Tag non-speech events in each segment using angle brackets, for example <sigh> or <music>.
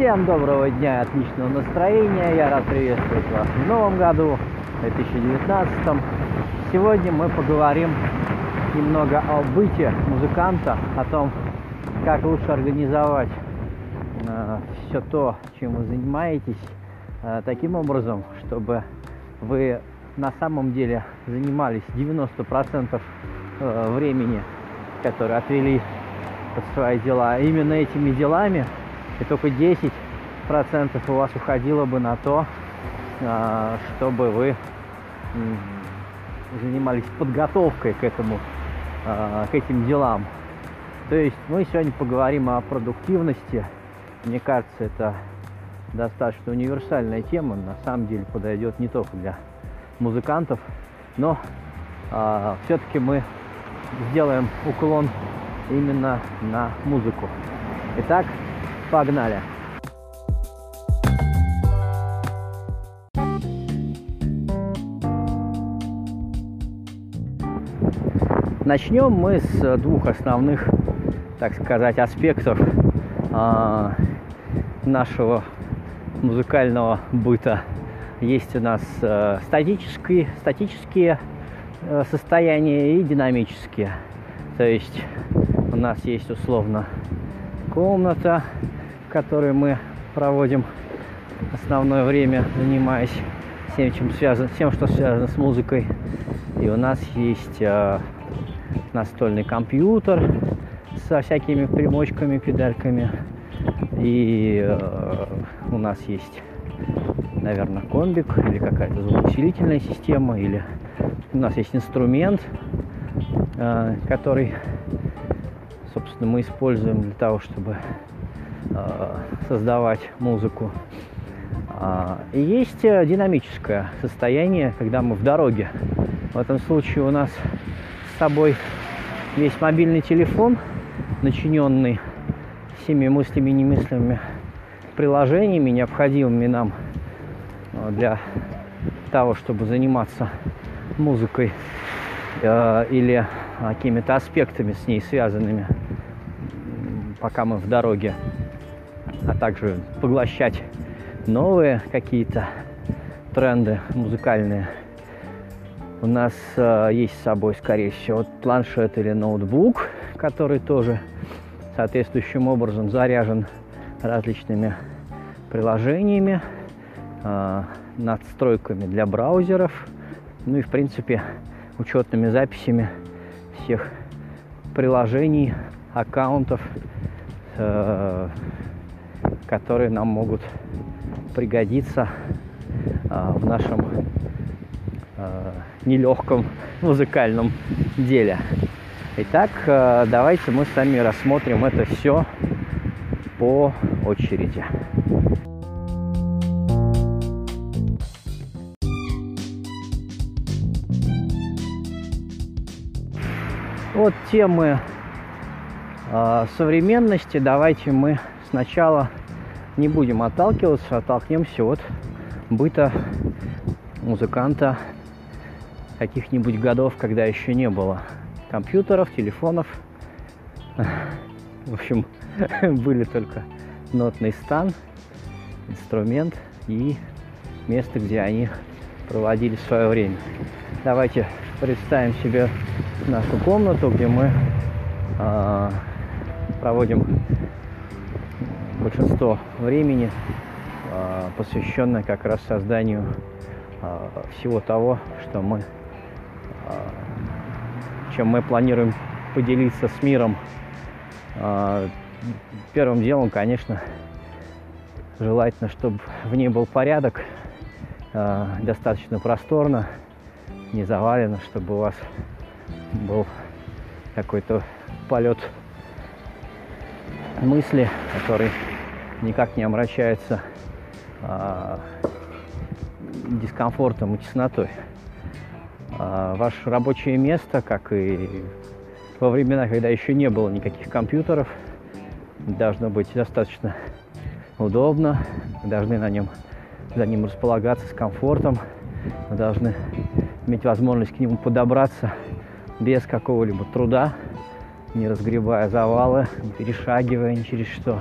Всем доброго дня отличного настроения. Я рад приветствовать вас в новом году, 2019. Сегодня мы поговорим немного о быте музыканта, о том, как лучше организовать э, все то, чем вы занимаетесь, э, таким образом, чтобы вы на самом деле занимались 90% э, времени, которые отвели под свои дела, именно этими делами, и только 10% у вас уходило бы на то, э, чтобы вы занимались подготовкой к этому, э, к этим делам. То есть мы сегодня поговорим о продуктивности. Мне кажется, это достаточно универсальная тема. На самом деле подойдет не только для музыкантов, но э, все-таки мы сделаем уклон именно на музыку. Итак, погнали! Начнем мы с двух основных, так сказать, аспектов э, нашего музыкального быта. Есть у нас э, статические, статические э, состояния и динамические. То есть у нас есть условно комната, которой мы проводим основное время, занимаясь всем, чем связано, всем, что связано с музыкой. И у нас есть э, настольный компьютер со всякими примочками, педальками. И э, у нас есть, наверное, комбик или какая-то звукоусилительная система, или у нас есть инструмент, э, который, собственно, мы используем для того, чтобы создавать музыку. А, есть э, динамическое состояние, когда мы в дороге. В этом случае у нас с собой весь мобильный телефон, начиненный всеми мыслями и немыслимыми приложениями, необходимыми нам э, для того, чтобы заниматься музыкой э, или какими-то аспектами с ней связанными, пока мы в дороге, а также поглощать новые какие-то тренды музыкальные. У нас э, есть с собой, скорее всего, планшет или ноутбук, который тоже соответствующим образом заряжен различными приложениями, э, надстройками для браузеров, ну и, в принципе, учетными записями всех приложений, аккаунтов, э, которые нам могут пригодиться а, в нашем а, нелегком музыкальном деле. Итак, а, давайте мы с вами рассмотрим это все по очереди. Вот темы современности. Давайте мы сначала не будем отталкиваться, оттолкнемся от быта музыканта каких-нибудь годов, когда еще не было компьютеров, телефонов. В общем, <laughs> были только нотный стан, инструмент и место, где они проводили свое время. Давайте представим себе нашу комнату, где мы э, проводим большинство времени, э, посвященное как раз созданию э, всего того, что мы, э, чем мы планируем поделиться с миром. Первым делом, конечно, желательно, чтобы в ней был порядок, достаточно просторно, не завалено, чтобы у вас был какой-то полет мысли, который никак не омрачается а, дискомфортом и теснотой. А, ваше рабочее место, как и во времена, когда еще не было никаких компьютеров, должно быть достаточно удобно, вы должны на нем, за ним располагаться с комфортом, вы должны иметь возможность к нему подобраться без какого-либо труда, не разгребая завалы, не перешагивая ни через что.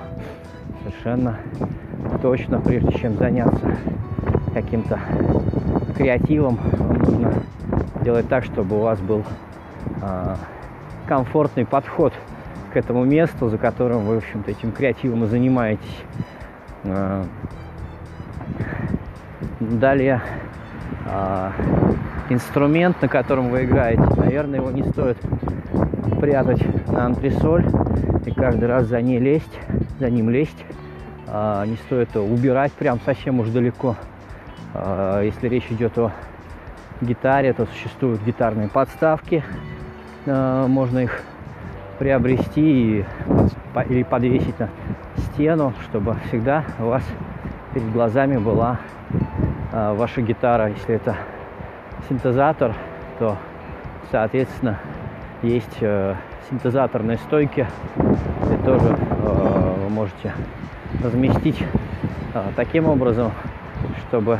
Совершенно точно, прежде чем заняться каким-то креативом, нужно делать так, чтобы у вас был э, комфортный подход к этому месту, за которым вы, в общем-то, этим креативом и занимаетесь. Э, далее э, инструмент, на котором вы играете, наверное, его не стоит прятать на антресоль и каждый раз за ней лезть, за ним лезть. А, не стоит убирать прям совсем уж далеко. А, если речь идет о гитаре, то существуют гитарные подставки. А, можно их приобрести и, или подвесить на стену, чтобы всегда у вас перед глазами была ваша гитара. Если это синтезатор, то, соответственно, есть э, синтезаторные стойки. И тоже э, вы можете разместить э, таким образом, чтобы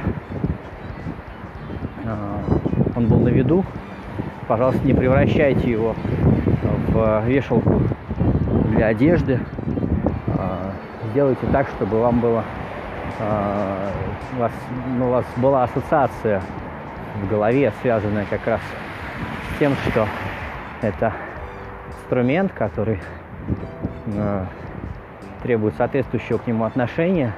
э, он был на виду. Пожалуйста, не превращайте его в вешалку для одежды. Сделайте так, чтобы вам было у вас, ну, у вас была ассоциация в голове, связанная как раз с тем, что это инструмент, который требует соответствующего к нему отношения,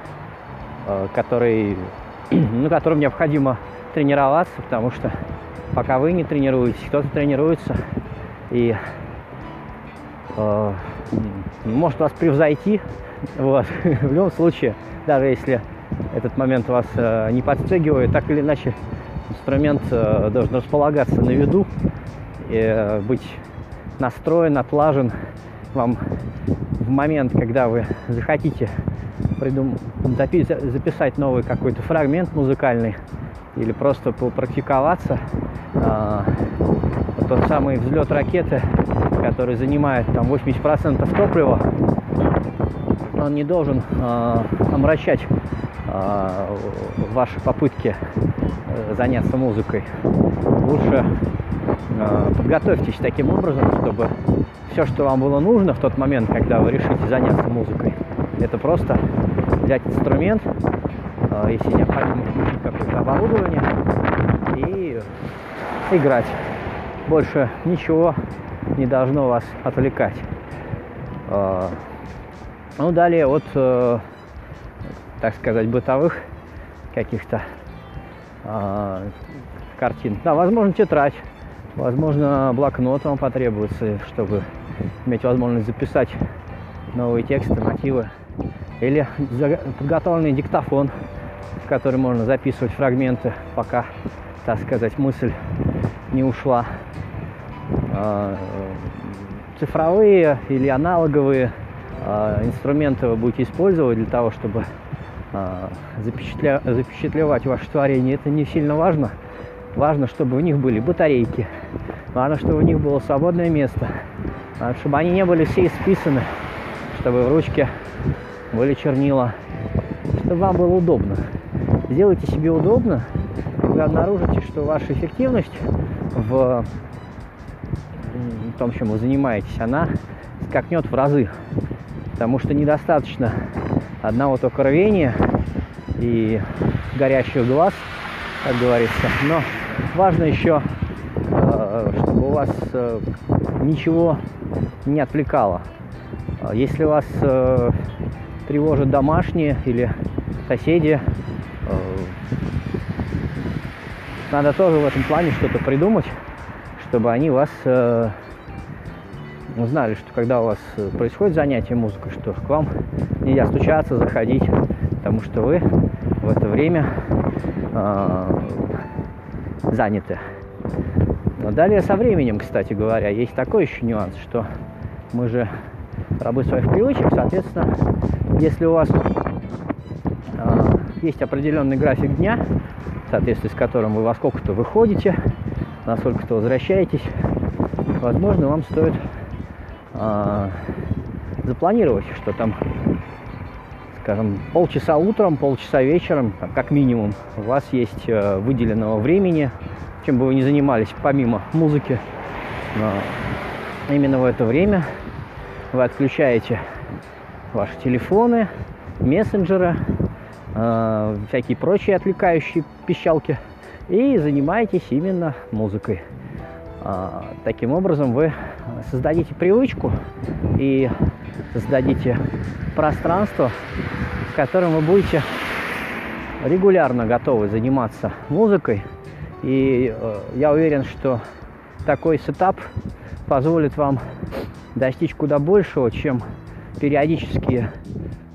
э, который, <clears throat> ну, которым необходимо тренироваться, потому что пока вы не тренируетесь, кто-то тренируется и э, может вас превзойти. <laughs> Вот. В любом случае, даже если этот момент вас э, не подстегивает, так или иначе инструмент э, должен располагаться на виду и э, быть настроен, отлажен вам в момент, когда вы захотите придум... записать новый какой-то фрагмент музыкальный или просто попрактиковаться, а, тот самый взлет ракеты, который занимает там 80% топлива, он не должен а, омрачать а, ваши попытки э, заняться музыкой. Лучше подготовьтесь таким образом, чтобы все, что вам было нужно в тот момент, когда вы решите заняться музыкой, это просто взять инструмент, а, если необходимо включить какое-то оборудование и играть. Больше ничего не должно вас отвлекать. А, ну, далее от, э, так сказать, бытовых каких-то картин. Да, возможно, тетрадь Возможно, блокнот вам потребуется, чтобы иметь возможность записать новые тексты, мотивы. Или подготовленный диктофон, в который можно записывать фрагменты, пока, так сказать, мысль не ушла. А, цифровые или аналоговые а, инструменты вы будете использовать для того, чтобы а, запечатлевать ваше творение. Это не сильно важно. Важно, чтобы у них были батарейки. Важно, чтобы у них было свободное место. Важно, чтобы они не были все исписаны. Чтобы в ручке были чернила. Чтобы вам было удобно. Сделайте себе удобно. Вы обнаружите, что ваша эффективность в том, чем вы занимаетесь, она скакнет в разы. Потому что недостаточно одного только рвения и горящих глаз, как говорится. Но важно еще, э, чтобы у вас э, ничего не отвлекало. Если вас э, тревожат домашние или соседи, надо тоже в этом плане что-то придумать, чтобы они вас узнали, что когда у вас происходит занятие музыкой, что к вам нельзя стучаться, заходить, потому что вы в это время заняты. Но далее со временем, кстати говоря, есть такой еще нюанс, что мы же рабы своих привычек, соответственно, если у вас э, есть определенный график дня, в соответствии с которым вы во сколько-то выходите, на сколько-то возвращаетесь, возможно, вам стоит э, запланировать, что там, скажем, полчаса утром, полчаса вечером, как минимум, у вас есть э, выделенного времени чем бы вы ни занимались, помимо музыки, но именно в это время вы отключаете ваши телефоны, мессенджеры, э, всякие прочие отвлекающие пищалки и занимаетесь именно музыкой. Э, таким образом вы создадите привычку и создадите пространство, в котором вы будете регулярно готовы заниматься музыкой. И э, я уверен, что такой сетап позволит вам достичь куда большего, чем периодические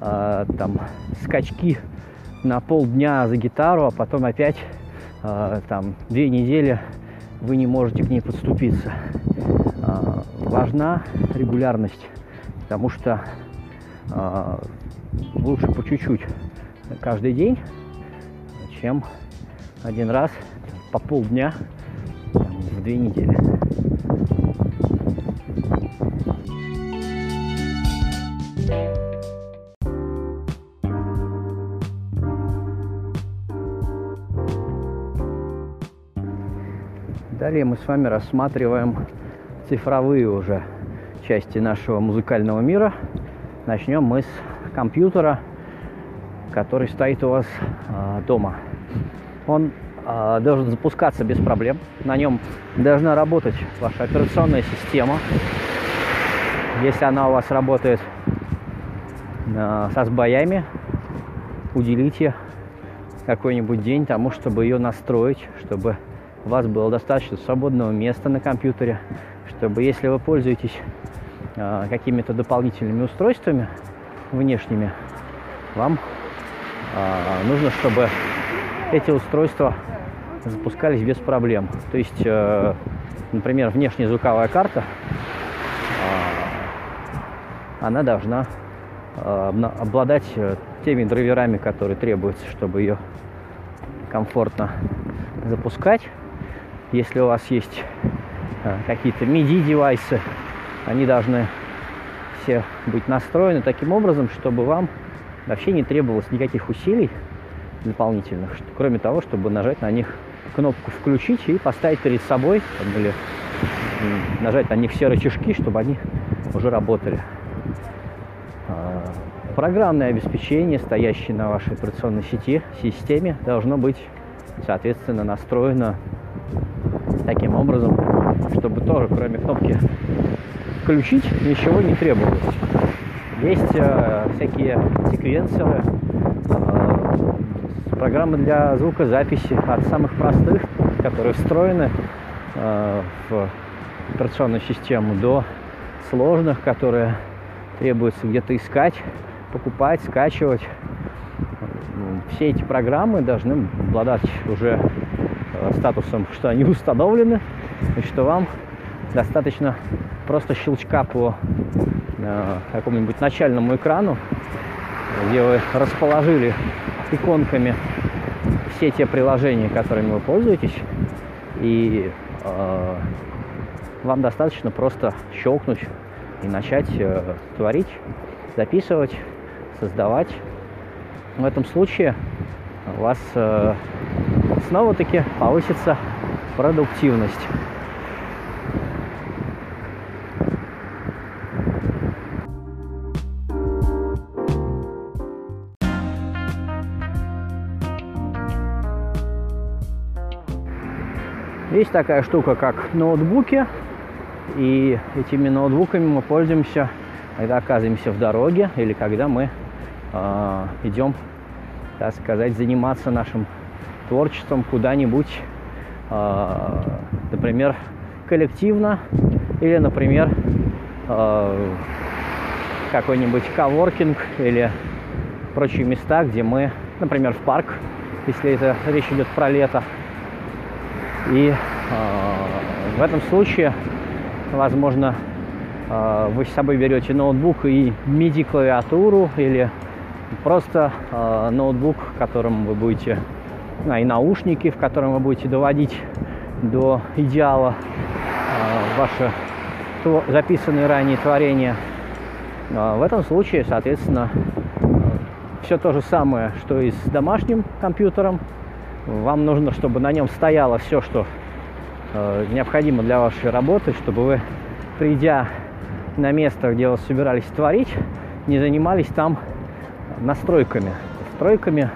э, там скачки на полдня за гитару, а потом опять э, там две недели вы не можете к ней подступиться. Э, важна регулярность, потому что э, лучше по чуть-чуть каждый день, чем один раз по полдня в две недели. Далее мы с вами рассматриваем цифровые уже части нашего музыкального мира. Начнем мы с компьютера, который стоит у вас э, дома. Он должен запускаться без проблем. На нем должна работать ваша операционная система. Если она у вас работает э, со сбоями, уделите какой-нибудь день тому, чтобы ее настроить, чтобы у вас было достаточно свободного места на компьютере, чтобы если вы пользуетесь э, какими-то дополнительными устройствами внешними, вам э, нужно, чтобы эти устройства запускались без проблем. То есть, э, например, внешняя звуковая карта, э, она должна э, обладать теми драйверами, которые требуются, чтобы ее комфортно запускать. Если у вас есть какие-то MIDI-девайсы, они должны все быть настроены таким образом, чтобы вам вообще не требовалось никаких усилий дополнительных, кроме того, чтобы нажать на них кнопку «Включить» и поставить перед собой, или нажать на них все рычажки, чтобы они уже работали. А, программное обеспечение, стоящее на вашей операционной сети, системе, должно быть, соответственно, настроено таким образом, чтобы тоже, кроме кнопки «Включить», ничего не требовалось. Есть э, всякие секвенсоры, программы для звукозаписи от самых простых, которые встроены э, в операционную систему, до сложных, которые требуется где-то искать, покупать, скачивать. Все эти программы должны обладать уже э, статусом, что они установлены, и что вам достаточно просто щелчка по э, какому-нибудь начальному экрану, где вы расположили иконками все те приложения, которыми вы пользуетесь, и э, вам достаточно просто щелкнуть и начать э, творить, записывать, создавать. В этом случае у вас э, снова-таки повысится продуктивность. Есть такая штука, как ноутбуки. И этими ноутбуками мы пользуемся, когда оказываемся в дороге или когда мы э, идем, так сказать, заниматься нашим творчеством куда-нибудь, э, например, коллективно или, например, э, какой-нибудь коворкинг или прочие места, где мы, например, в парк, если это речь идет про лето, и э, в этом случае, возможно, э, вы с собой берете ноутбук и MIDI-клавиатуру или просто э, ноутбук, которым вы будете, а, и наушники, в котором вы будете доводить до идеала э, ваше то, записанные ранее творения. Э, в этом случае, соответственно, э, все то же самое, что и с домашним компьютером, вам нужно, чтобы на нем стояло все, что э, необходимо для вашей работы, чтобы вы, придя на место, где вы собирались творить, не занимались там настройками. Настройками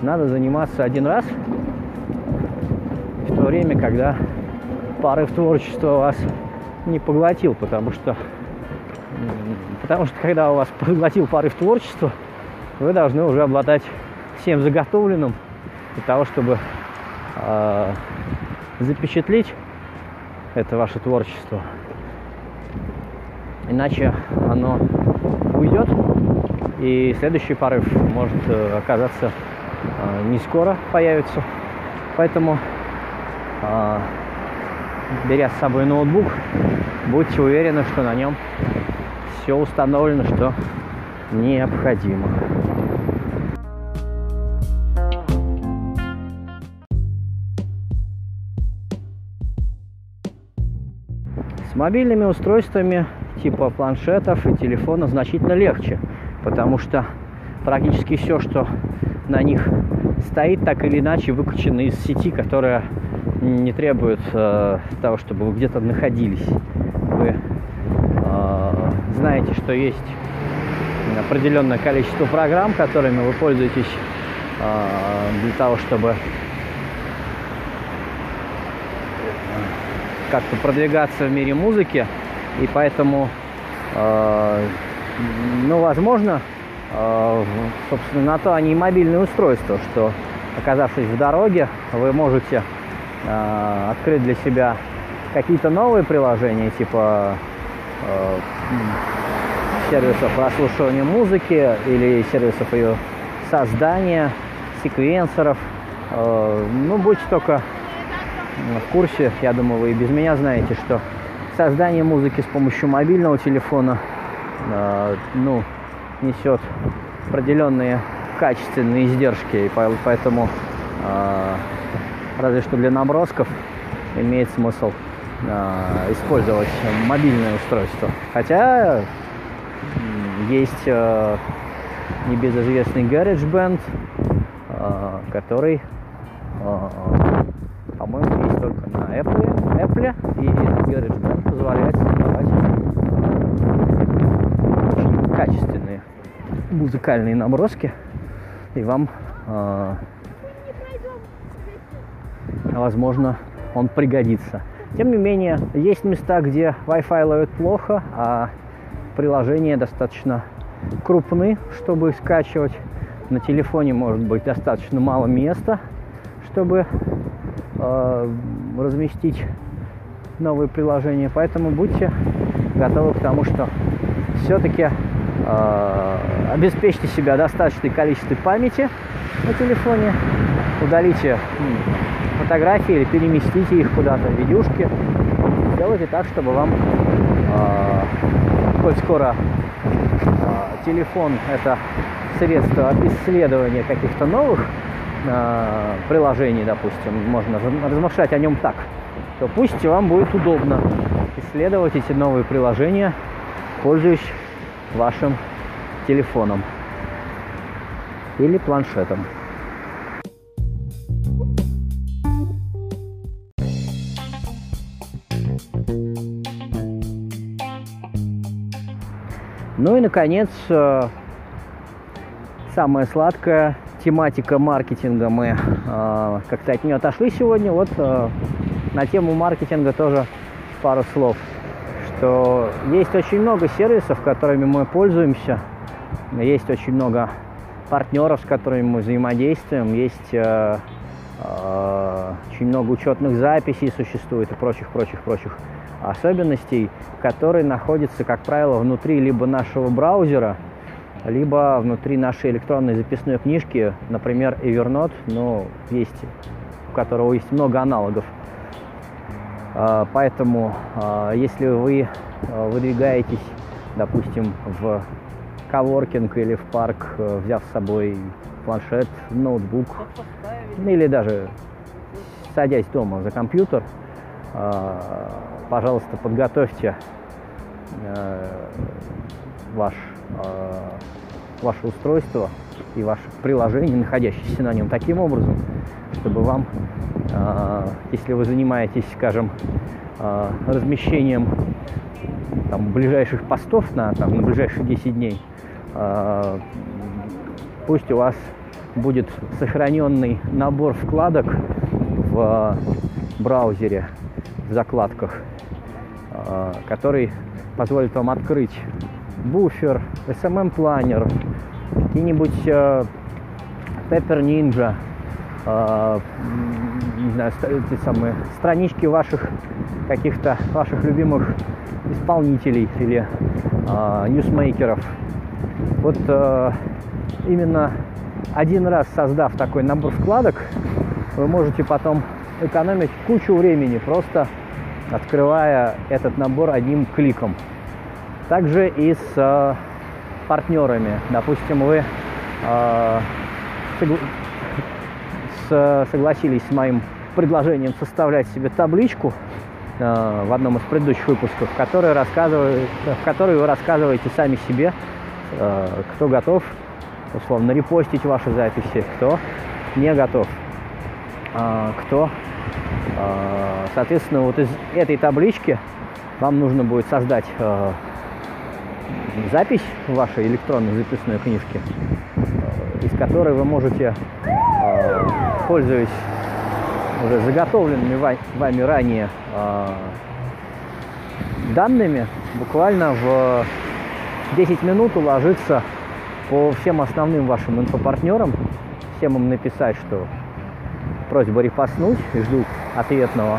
надо заниматься один раз, в то время, когда порыв творчества вас не поглотил, потому что потому что когда у вас <laughs> поглотил порыв творчества, вы должны уже обладать всем заготовленным для того, чтобы э, запечатлеть это ваше творчество. Иначе оно уйдет, и следующий порыв может э, оказаться э, не скоро появится. Поэтому, э, беря с собой ноутбук, будьте уверены, что на нем все установлено, что необходимо. Мобильными устройствами типа планшетов и телефона значительно легче, потому что практически все, что на них стоит, так или иначе выкачано из сети, которая не требует э, того, чтобы вы где-то находились. Вы э, знаете, что есть определенное количество программ, которыми вы пользуетесь э, для того, чтобы как-то продвигаться в мире музыки, и поэтому, э, ну, возможно, э, собственно, на то они и мобильные устройства, что, оказавшись в дороге, вы можете э, открыть для себя какие-то новые приложения, типа э, сервисов прослушивания музыки или сервисов ее создания, секвенсоров. Э, ну, будьте только в курсе, я думаю, вы и без меня знаете, что создание музыки с помощью мобильного телефона э, ну, несет определенные качественные издержки, и поэтому э, разве что для набросков имеет смысл э, использовать мобильное устройство. Хотя есть э, небезызвестный GarageBand, э, который по-моему, есть только на Apple, Apple и GarageBand позволяет создавать очень качественные музыкальные наброски, и вам, э, возможно, он пригодится. Тем не менее, есть места, где Wi-Fi ловит плохо, а приложения достаточно крупны, чтобы скачивать. На телефоне может быть достаточно мало места, чтобы разместить новые приложения. Поэтому будьте готовы к тому, что все-таки э, обеспечьте себя достаточное количество памяти на телефоне, удалите фотографии или переместите их куда-то, видюшки. Сделайте так, чтобы вам, э, коль скоро э, телефон это средство исследования каких-то новых э, приложений, допустим, можно размышлять о нем так, то пусть вам будет удобно исследовать эти новые приложения, пользуясь вашим телефоном или планшетом. Ну и, наконец, э, самое сладкое тематика маркетинга мы э, как-то от нее отошли сегодня. Вот э, на тему маркетинга тоже пару слов. Что есть очень много сервисов, которыми мы пользуемся. Есть очень много партнеров, с которыми мы взаимодействуем. Есть э, э, очень много учетных записей существует и прочих, прочих, прочих особенностей, которые находятся, как правило, внутри либо нашего браузера – либо внутри нашей электронной записной книжки, например, Evernote, но есть, у которого есть много аналогов. А, поэтому, а, если вы а, выдвигаетесь, допустим, в коворкинг или в парк, взяв с собой планшет, ноутбук, или даже садясь дома за компьютер, пожалуйста, подготовьте ваш ваше устройство и ваше приложение, находящееся на нем, таким образом, чтобы вам, э, если вы занимаетесь, скажем, э, размещением там, ближайших постов на, там, на ближайшие 10 дней, э, пусть у вас будет сохраненный набор вкладок в браузере, в закладках, который позволит вам открыть буфер, SMM-планер, какие-нибудь Pepper Ninja, не знаю, эти самые странички ваших каких-то ваших любимых исполнителей или э, ньюсмейкеров. Вот э, именно один раз создав такой набор вкладок, вы можете потом экономить кучу времени, просто открывая этот набор одним кликом. Также и с э, партнерами. Допустим, вы э, с, согласились с моим предложением составлять себе табличку э, в одном из предыдущих выпусков, в которой вы рассказываете сами себе, э, кто готов, условно, репостить ваши записи, кто не готов, э, кто, э, соответственно, вот из этой таблички вам нужно будет создать э, запись вашей электронной записной книжке, э, из которой вы можете, э, пользуясь уже заготовленными вами ранее э, данными, буквально в 10 минут уложиться по всем основным вашим инфопартнерам, всем им написать, что просьба репостнуть и жду ответного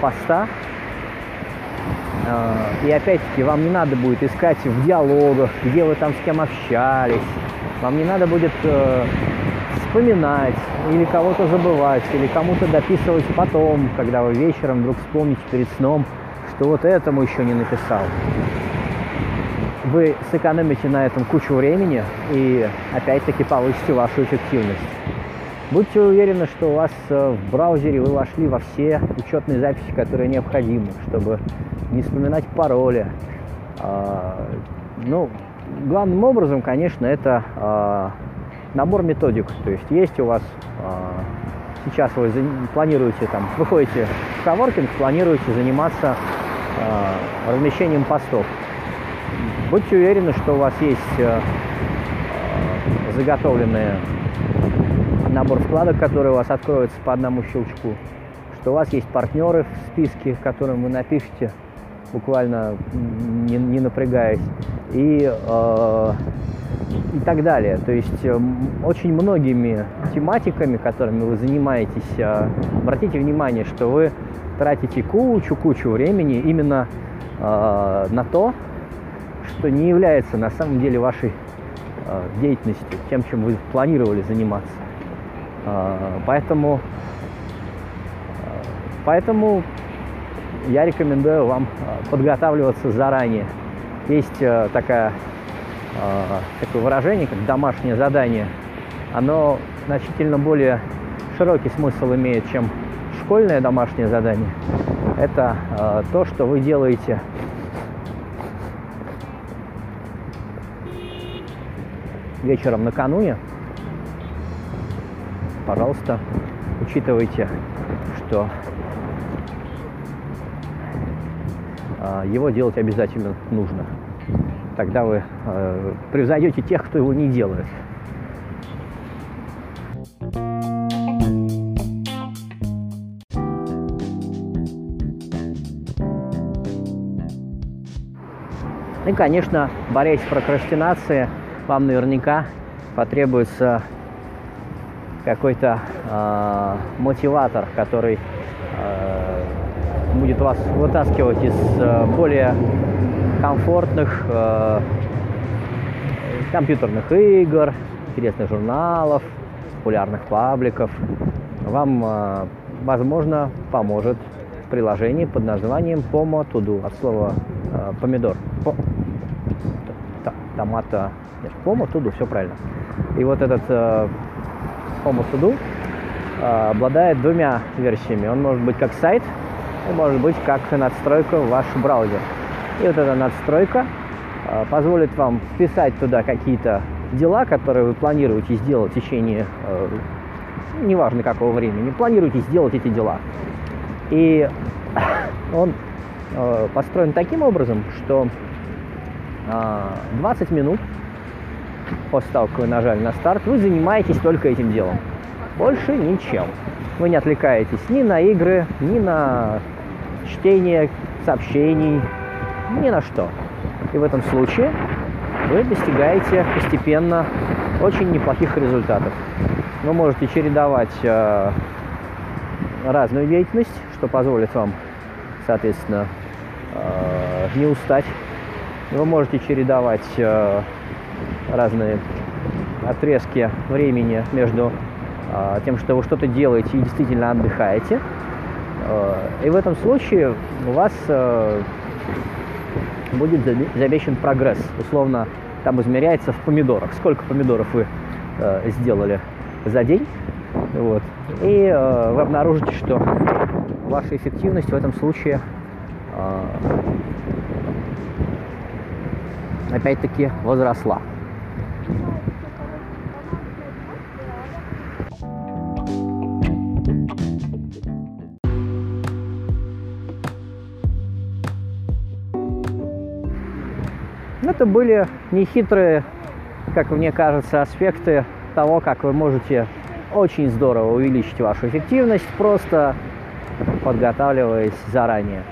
поста. А, и опять-таки вам не надо будет искать в диалогах, где вы там с кем общались. Вам не надо будет э, вспоминать или кого-то забывать, или кому-то дописывать потом, когда вы вечером вдруг вспомните перед сном, что вот этому еще не написал. Вы сэкономите на этом кучу времени и опять-таки повысите вашу эффективность. Будьте уверены, что у вас э, в браузере вы вошли во все учетные записи, которые необходимы, чтобы не вспоминать пароли. А, ну, главным образом, конечно, это а, набор методик. То есть есть у вас а, сейчас вы планируете там, выходите в коворкинг, планируете заниматься размещением постов. Будьте уверены, что у вас есть заготовленные набор вкладок, которые у вас откроются по одному щелчку, что у вас есть партнеры в списке, которым вы напишите буквально не, не напрягаясь, и, э, и так далее. То есть э, очень многими тематиками, которыми вы занимаетесь, э, обратите внимание, что вы тратите кучу-кучу времени именно э, на то, что не является на самом деле вашей э, деятельностью, тем, чем вы планировали заниматься. А, поэтому, а, поэтому я рекомендую вам а, подготавливаться заранее. Есть такая, такое выражение, как домашнее задание. Оно значительно более широкий смысл имеет, чем школьное домашнее задание. Это то, что вы делаете вечером накануне, пожалуйста, учитывайте, что его делать обязательно нужно. Тогда вы э, превзойдете тех, кто его не делает. И, конечно, борясь с прокрастинацией, вам наверняка потребуется какой-то э, мотиватор, который будет вас вытаскивать из э, более комфортных э, компьютерных игр, интересных журналов, популярных пабликов. Вам, э, возможно, поможет приложение под названием Pomo To Do, от слова э, помидор. По, томата, нет, Pomo To Do, все правильно. И вот этот э, Homo Sudo а, обладает двумя версиями. Он может быть как сайт, может быть как надстройка в ваш браузер. И вот эта надстройка а, позволит вам вписать туда какие-то дела, которые вы планируете сделать в течение, а, неважно какого времени, планируете сделать эти дела. И <coughs> он построен таким образом, что 20 минут после того, как вы нажали на старт, вы занимаетесь только этим делом. Больше ничем. Вы не отвлекаетесь ни на игры, ни на чтение сообщений, ни на что. И в этом случае вы достигаете постепенно очень неплохих результатов. Вы можете чередовать э, разную деятельность, что позволит вам, соответственно, э, не устать. Вы можете чередовать э, разные отрезки времени между э, тем, что вы что-то делаете и действительно отдыхаете. Э, и в этом случае у вас э, будет замечен прогресс. Условно, там измеряется в помидорах. Сколько помидоров вы э, сделали за день. Вот. И вы обнаружите, что ваша эффективность в этом случае опять-таки возросла. Это были нехитрые, как мне кажется, аспекты того, как вы можете очень здорово увеличить вашу эффективность, просто подготавливаясь заранее.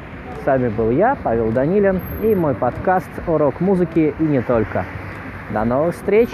С вами был я, Павел Данилин, и мой подкаст «Урок музыки» и не только. До новых встреч!